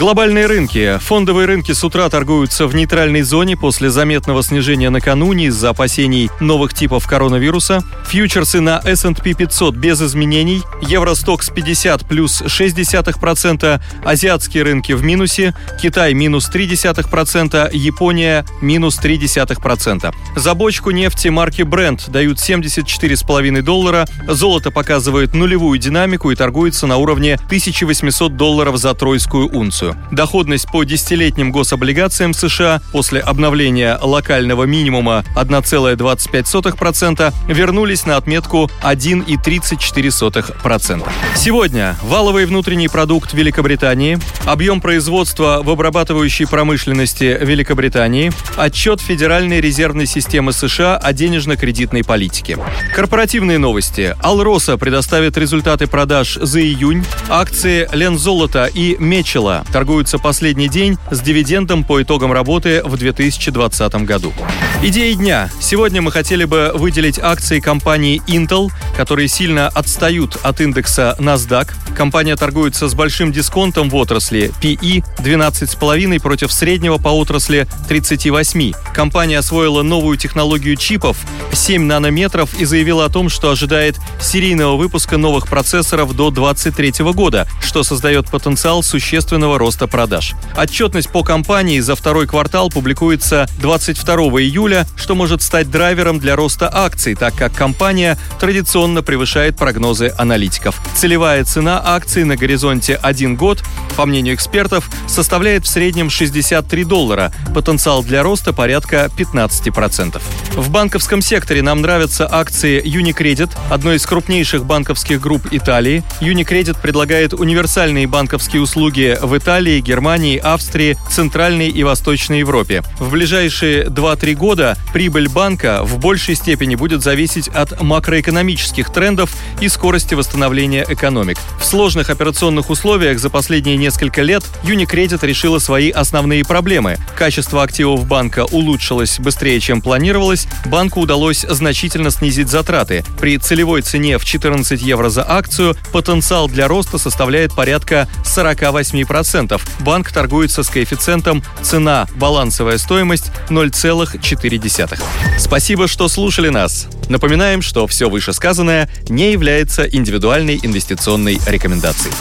Глобальные рынки. Фондовые рынки с утра торгуются в нейтральной зоне после заметного снижения накануне из-за опасений новых типов коронавируса. Фьючерсы на S&P 500 без изменений. Евростокс 50 плюс 0,6%. Азиатские рынки в минусе. Китай минус 0,3%. Япония минус 0,3%. За бочку нефти марки Brent дают 74,5 доллара. Золото показывает нулевую динамику и торгуется на уровне 1800 долларов за тройскую унцию. Доходность по десятилетним гособлигациям США после обновления локального минимума 1,25% вернулись на отметку 1,34%. Сегодня валовый внутренний продукт Великобритании, объем производства в обрабатывающей промышленности Великобритании, отчет Федеральной резервной системы США о денежно-кредитной политике. Корпоративные новости. Алроса предоставит результаты продаж за июнь. Акции Лензолота и Мечела торгуются последний день с дивидендом по итогам работы в 2020 году. Идеи дня. Сегодня мы хотели бы выделить акции компании Intel, которые сильно отстают от индекса NASDAQ. Компания торгуется с большим дисконтом в отрасли PE 12,5 против среднего по отрасли 38. Компания освоила новую технологию чипов 7 нанометров и заявила о том, что ожидает серийного выпуска новых процессоров до 2023 года, что создает потенциал существенного роста продаж. Отчетность по компании за второй квартал публикуется 22 июля, что может стать драйвером для роста акций, так как компания традиционно превышает прогнозы аналитиков. Целевая цена акций на горизонте 1 год, по мнению экспертов, составляет в среднем 63 доллара, потенциал для роста порядка 15%. В банковском секторе нам нравятся акции Unicredit, одной из крупнейших банковских групп Италии. Unicredit предлагает универсальные банковские услуги в Италии Германии, Австрии, Центральной и Восточной Европе. В ближайшие 2-3 года прибыль банка в большей степени будет зависеть от макроэкономических трендов и скорости восстановления экономик. В сложных операционных условиях за последние несколько лет Unicredit решила свои основные проблемы. Качество активов банка улучшилось быстрее, чем планировалось, банку удалось значительно снизить затраты. При целевой цене в 14 евро за акцию потенциал для роста составляет порядка 48%, банк торгуется с коэффициентом цена балансовая стоимость 0,4. Спасибо, что слушали нас. Напоминаем, что все вышесказанное не является индивидуальной инвестиционной рекомендацией.